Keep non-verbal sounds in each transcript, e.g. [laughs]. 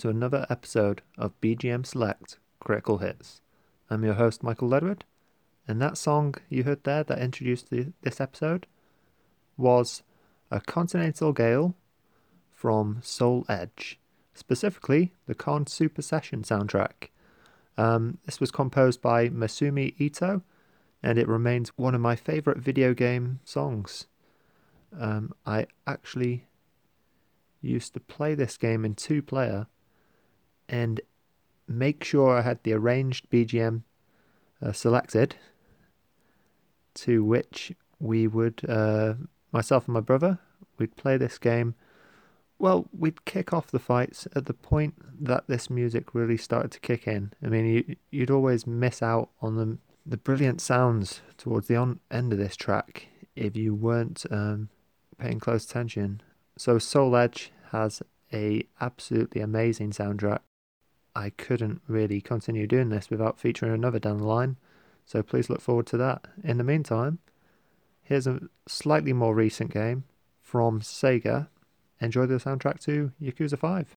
to another episode of BGM Select Critical Hits. I'm your host, Michael Ledward, and that song you heard there that introduced the, this episode was A Continental Gale from Soul Edge, specifically the Khan Super Session soundtrack. Um, this was composed by Masumi Ito, and it remains one of my favourite video game songs. Um, I actually used to play this game in two player and make sure I had the arranged BGM uh, selected to which we would, uh, myself and my brother, we'd play this game. Well, we'd kick off the fights at the point that this music really started to kick in. I mean, you, you'd always miss out on the, the brilliant sounds towards the on, end of this track if you weren't um, paying close attention. So Soul Edge has a absolutely amazing soundtrack. I couldn't really continue doing this without featuring another down the line, so please look forward to that. In the meantime, here's a slightly more recent game from Sega. Enjoy the soundtrack to Yakuza 5.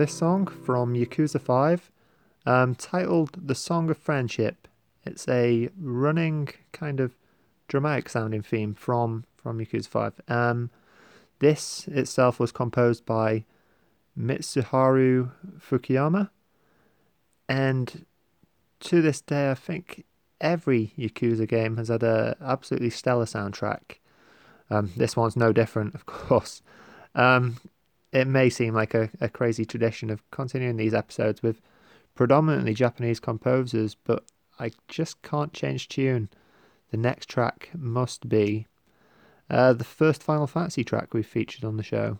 This song from Yakuza 5, um, titled The Song of Friendship. It's a running, kind of dramatic sounding theme from, from Yakuza 5. Um, this itself was composed by Mitsuharu Fukuyama, and to this day, I think every Yakuza game has had an absolutely stellar soundtrack. Um, this one's no different, of course. Um, it may seem like a, a crazy tradition of continuing these episodes with predominantly Japanese composers, but I just can't change tune. The next track must be uh, the first Final Fantasy track we've featured on the show.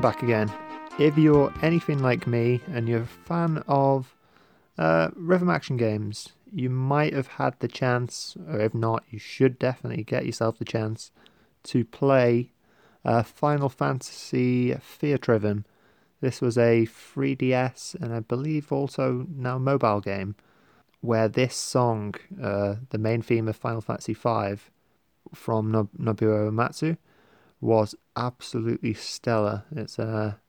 Welcome back again. If you're anything like me and you're a fan of uh, rhythm action games, you might have had the chance, or if not, you should definitely get yourself the chance to play uh, Final Fantasy Theatrhythm. This was a 3DS and I believe also now mobile game where this song, uh, the main theme of Final Fantasy V from Nob- Nobuo Uematsu, was absolutely stellar. It's a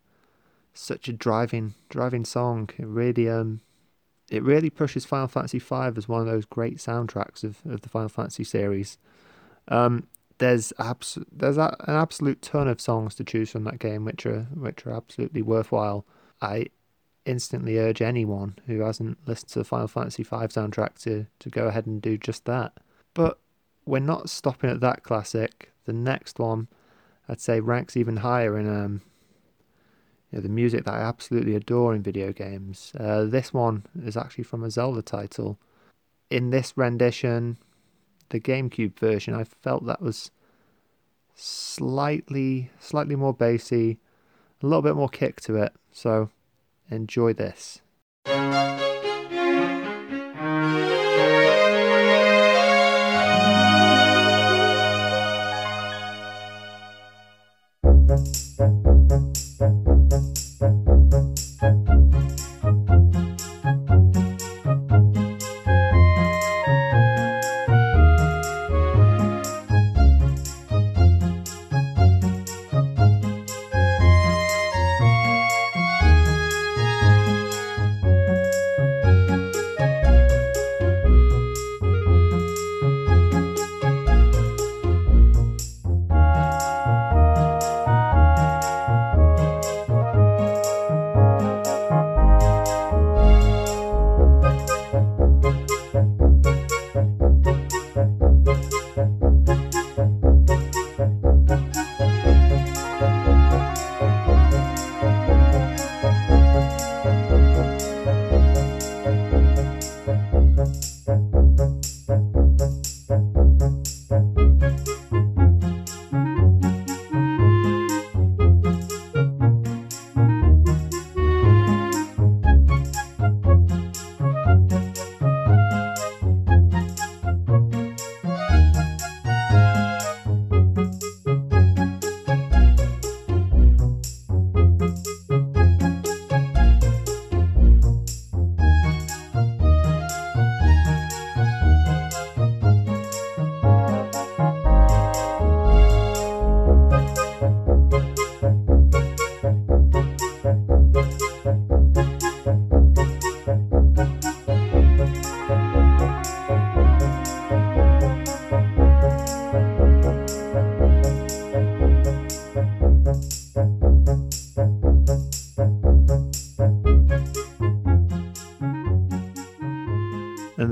such a driving driving song. It really um it really pushes Final Fantasy V as one of those great soundtracks of, of the Final Fantasy series. Um, there's abs- there's a, an absolute ton of songs to choose from that game, which are which are absolutely worthwhile. I instantly urge anyone who hasn't listened to the Final Fantasy V soundtrack to to go ahead and do just that. But we're not stopping at that classic. The next one, I'd say, ranks even higher in um, you know, the music that I absolutely adore in video games. Uh, this one is actually from a Zelda title. In this rendition, the GameCube version, I felt that was slightly, slightly more bassy, a little bit more kick to it. So enjoy this.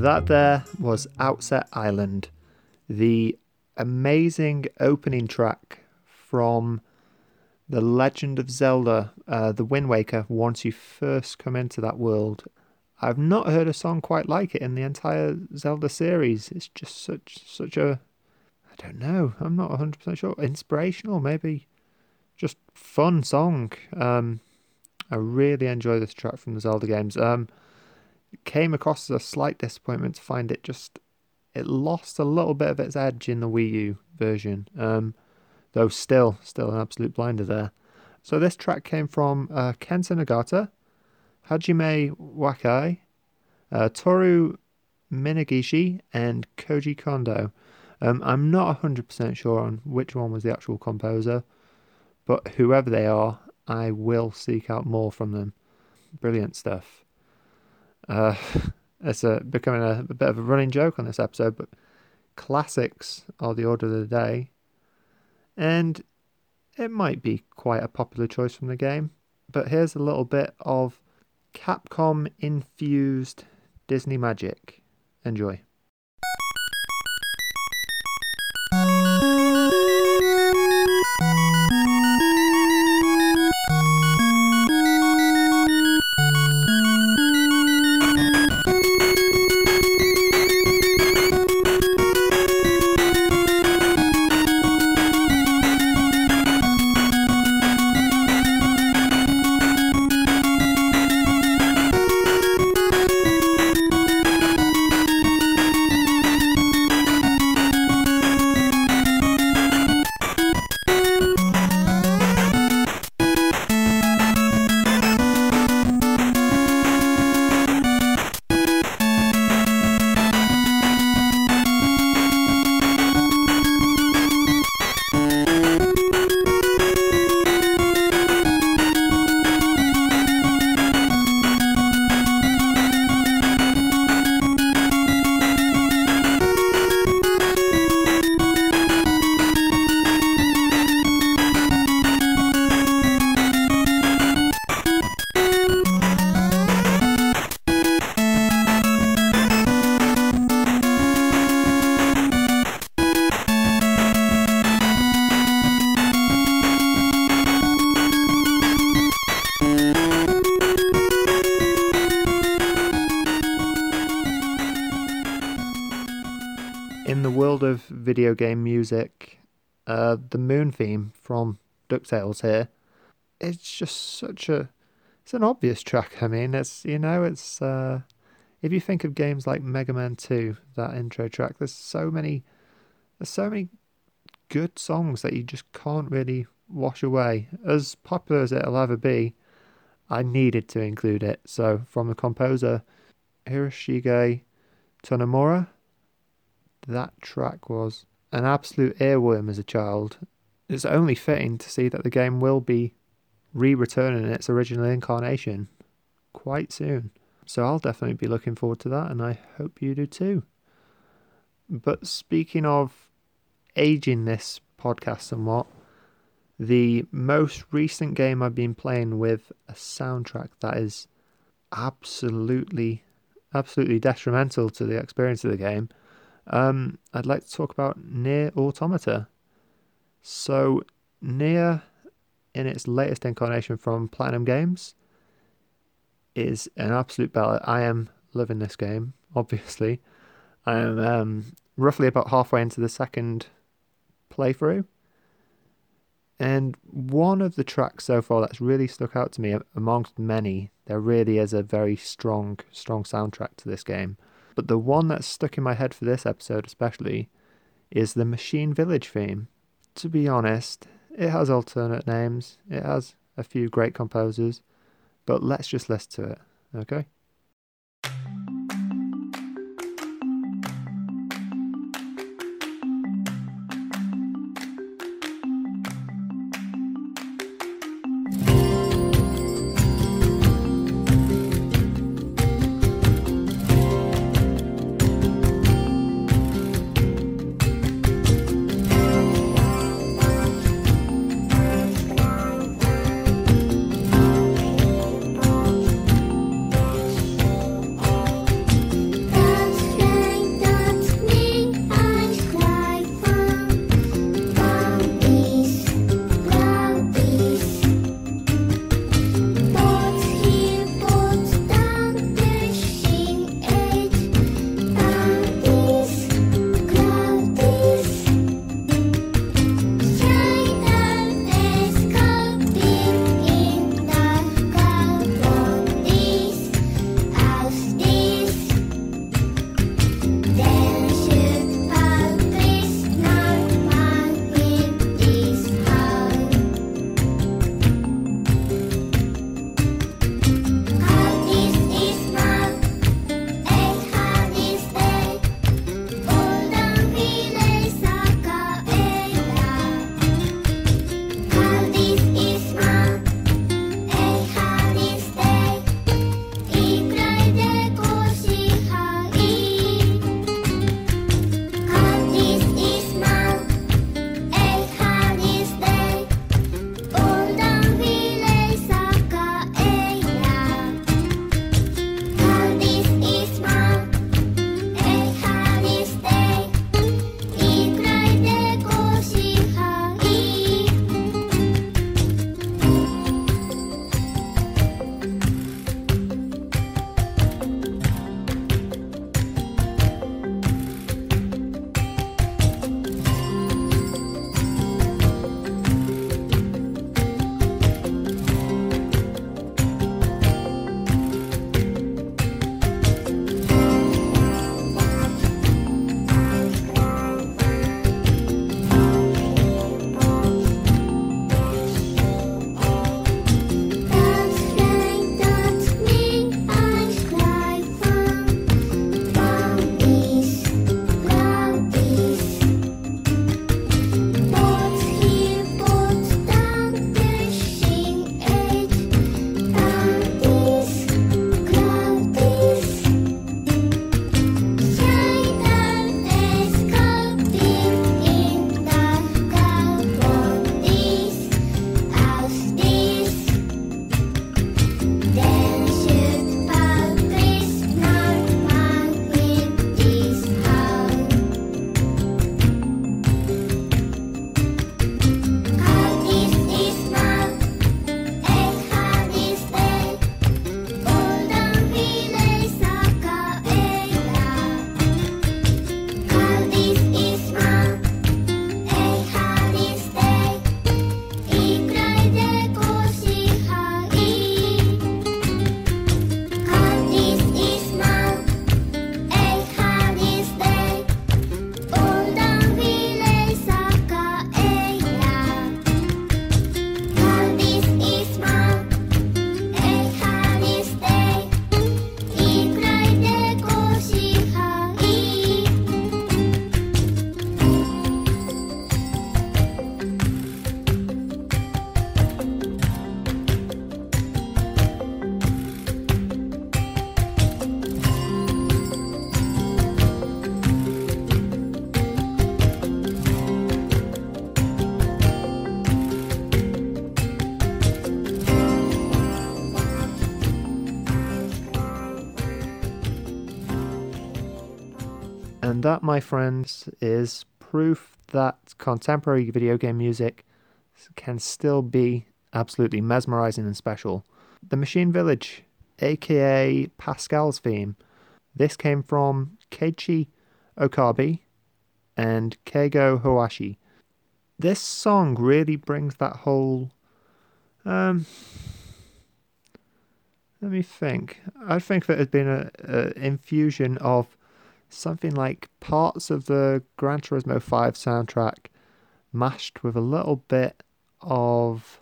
That there was Outset Island, the amazing opening track from The Legend of Zelda, uh, The Wind Waker, once you first come into that world. I've not heard a song quite like it in the entire Zelda series. It's just such such a I don't know, I'm not 100% sure, inspirational maybe just fun song. Um I really enjoy this track from the Zelda games. Um came across as a slight disappointment to find it just it lost a little bit of its edge in the Wii U version. Um, though still still an absolute blinder there. So this track came from uh, Kenta Nagata, Hajime Wakai, uh, Toru Minegishi, and Koji Kondo. Um, I'm not 100% sure on which one was the actual composer, but whoever they are, I will seek out more from them. Brilliant stuff. Uh, it's a, becoming a, a, bit of a running joke on this episode, but classics are the order of the day. And it might be quite a popular choice from the game, but here's a little bit of Capcom infused Disney magic. Enjoy. Video game music, uh, the Moon theme from DuckTales here, it's just such a, it's an obvious track. I mean, it's, you know, it's, uh, if you think of games like Mega Man 2, that intro track, there's so many, there's so many good songs that you just can't really wash away. As popular as it'll ever be, I needed to include it. So, from the composer Hiroshige Tonomura, that track was an absolute earworm as a child. It's only fitting to see that the game will be re returning its original incarnation quite soon. So I'll definitely be looking forward to that, and I hope you do too. But speaking of aging this podcast somewhat, the most recent game I've been playing with a soundtrack that is absolutely, absolutely detrimental to the experience of the game. Um, I'd like to talk about NieR Automata. So, NieR, in its latest incarnation from Platinum Games, is an absolute ballad. I am loving this game, obviously. I am um, roughly about halfway into the second playthrough. And one of the tracks so far that's really stuck out to me amongst many, there really is a very strong, strong soundtrack to this game. But the one that's stuck in my head for this episode, especially, is the Machine Village theme. To be honest, it has alternate names, it has a few great composers, but let's just listen to it, okay? My friends, is proof that contemporary video game music can still be absolutely mesmerizing and special. The Machine Village, aka Pascal's theme, this came from Keiichi Okabe and Keigo Hoashi. This song really brings that whole. Um, let me think. I think that has been a, a infusion of something like parts of the Gran Turismo 5 soundtrack mashed with a little bit of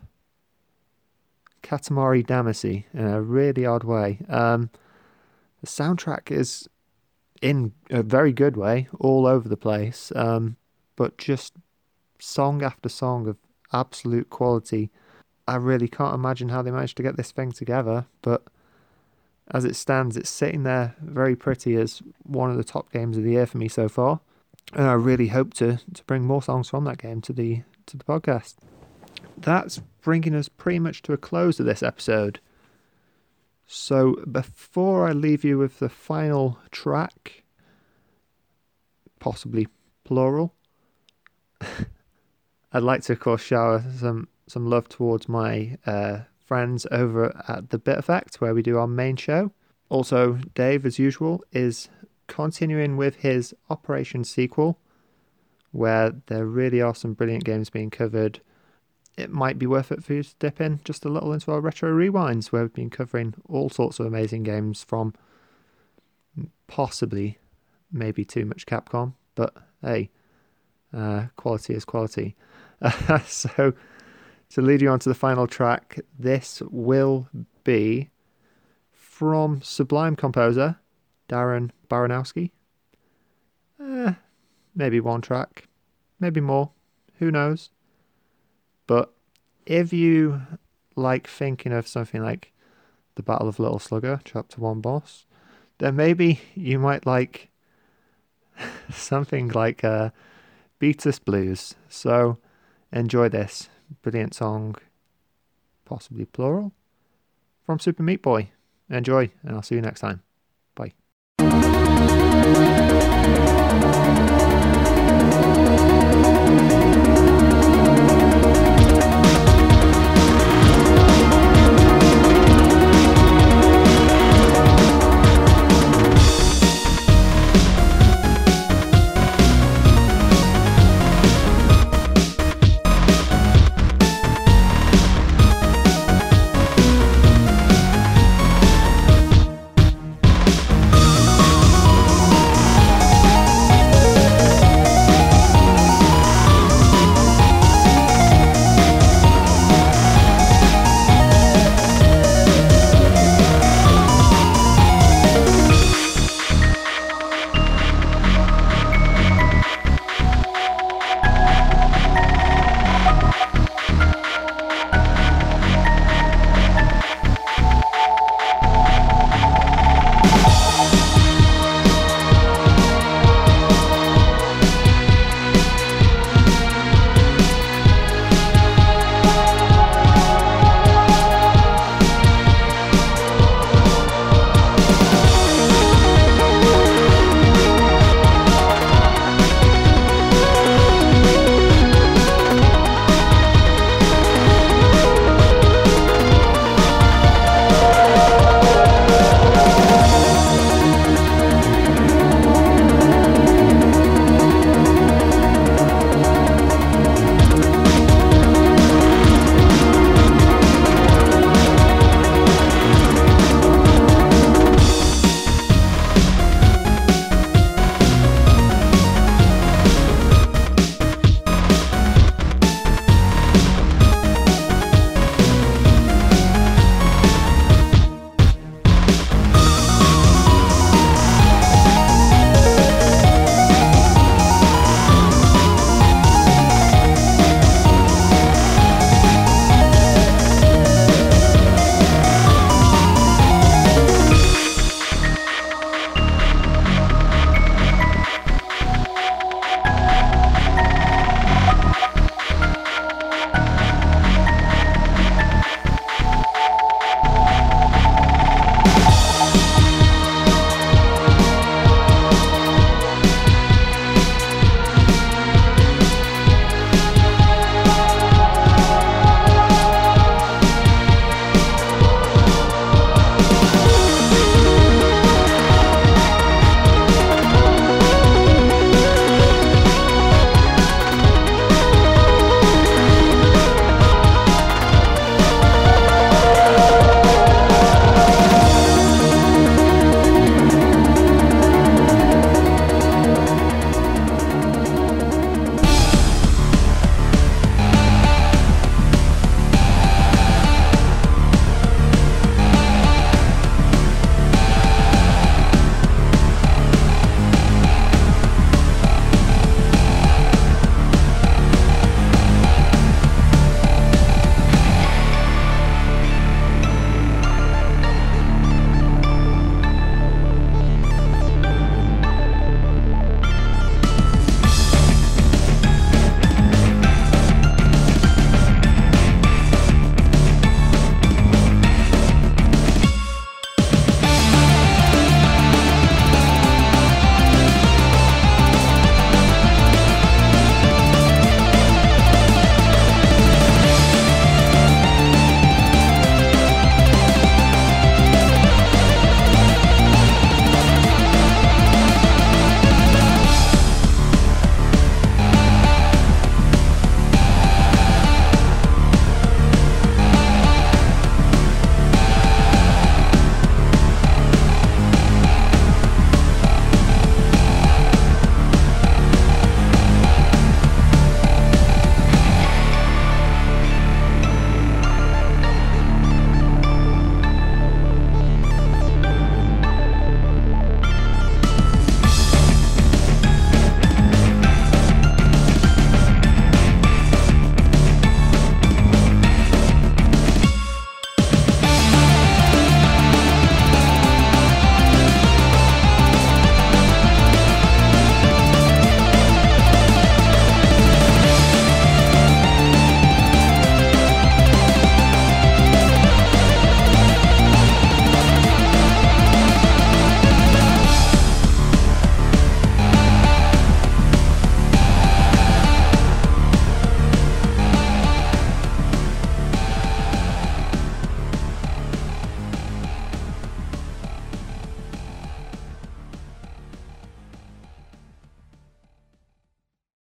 Katamari Damacy in a really odd way. Um, the soundtrack is in a very good way, all over the place, um, but just song after song of absolute quality. I really can't imagine how they managed to get this thing together, but as it stands, it's sitting there very pretty as one of the top games of the year for me so far. And I really hope to to bring more songs from that game to the to the podcast. That's bringing us pretty much to a close of this episode. So before I leave you with the final track, possibly plural, [laughs] I'd like to, of course, shower some some love towards my uh, friends over at the Bit Effect, where we do our main show. Also, Dave, as usual, is continuing with his Operation sequel, where there really are some brilliant games being covered. It might be worth it for you to dip in just a little into our retro rewinds, where we've been covering all sorts of amazing games from possibly maybe too much Capcom, but hey, uh, quality is quality. [laughs] So to lead you on to the final track, this will be from Sublime composer Darren Baranowsky. Eh, maybe one track, maybe more, who knows? But if you like thinking of something like the Battle of Little Slugger, chapter one boss, then maybe you might like [laughs] something like uh, Betus Blues. So enjoy this brilliant song, possibly plural, from Super Meat Boy. Enjoy, and I'll see you next time.